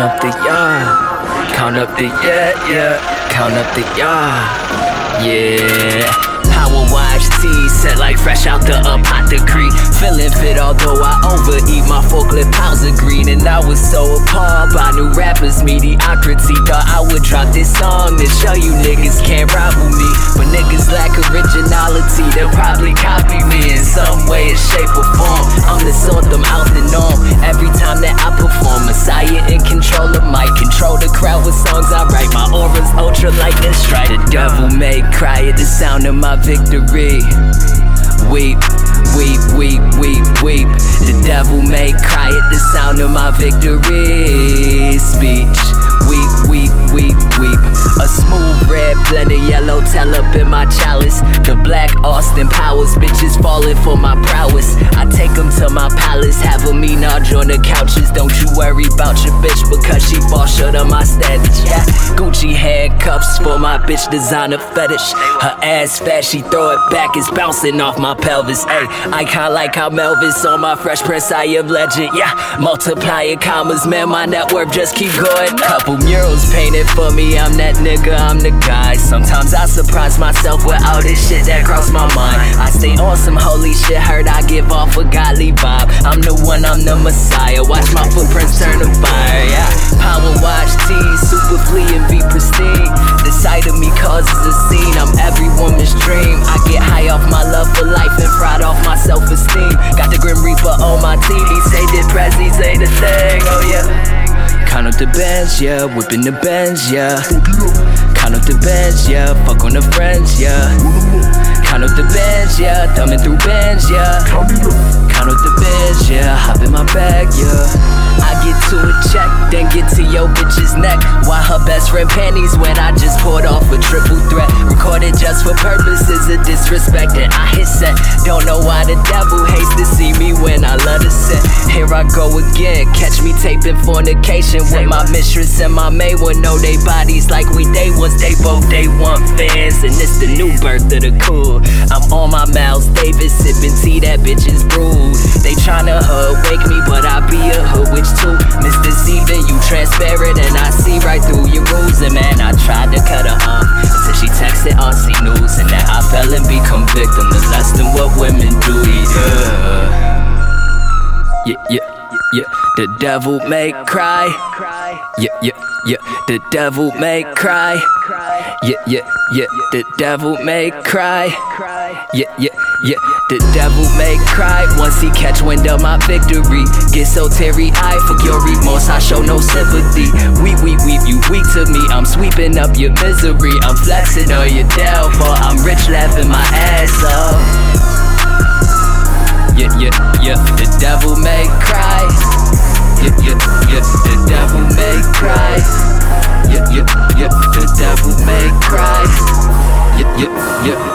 up the yeah, count up the yeah, yeah, count up the yeah, yeah. Power wash tea, set like fresh out the apothecary. Feeling fit, although I overeat. My forklift pounds of green, and I was so appalled by new rappers' mediocrity. Thought I would drop this song to show you niggas can't rival me. But niggas control the crowd with songs I write. My aura's ultra lightning strike. The devil may cry at the sound of my victory. Weep, weep, weep, weep, weep. The devil may cry at the sound of my victory. Speech, weep, weep, weep, weep. A smooth red blend of yellow tell up in my chalice. The black Austin Powers, bitches falling for my prowess. I take them to my palace, have a menage on the couches. Don't you worry about your bitch because she fall short of my standards. Yeah, Gucci handcuffs for my bitch designer fetish. Her ass fat, she throw it back, it's bouncing off my pelvis. Ayy, icon like how Melvis on my Fresh Prince, I am legend. Yeah, multiplying commas, man, my net worth just keep going. Couple murals painted for me, I'm that nigga, I'm the guy. Sometimes I surprise myself with all this shit that cross my mind. I stay on some holy shit, heard I give off a godly vibe. I'm the one, I'm the messiah. Watch my footprints turn to fire. Yeah, power watch T, super flea and be pristine. The sight of me causes a scene. I'm every woman's dream. I get high off my love for life and the bands, yeah. Whipping the bands, yeah. Count up the bands, yeah. Fuck on the friends, yeah. Count up the bands, yeah. Thumbing through bands, yeah. Count up the bands, yeah. Hop in my bag, yeah. I get to a check, then get bitch's neck. While her best friend panties when I just pulled off a triple threat. Recorded just for purposes of disrespect, and I hit set. Don't know why the devil hates to see me when I love to set. Here I go again, catch me taping fornication with my mistress and my maid one. Know they bodies like we day ones, they both day one fans, and it's the new birth of the cool. I'm on my Miles Davis, sipping tea, that bitch is brewed. They tryna hood wake me, but I be a hood witch too. Transparent, and I see right through your rules. And man, I tried to cut her off until she texted on C News, and now I fell and become victim of less than what women do. Yeah, yeah, yeah, yeah. The devil may cry. Yeah, yeah, yeah. The devil may cry. Yeah, yeah, yeah. The devil may cry. Yeah, yeah, yeah, the devil may cry once he catch wind of my victory. Get so teary eyed for your remorse, I show no sympathy. Weep, weep, weep, you weak to me. I'm sweeping up your misery. I'm flexing on your downfall. I'm rich, laughing my ass off. Yeah, yeah, yeah, the devil may cry. Yeah, yeah, yeah, the devil may cry. Yeah, yeah, yeah, the devil may cry. Yeah, yeah, yeah.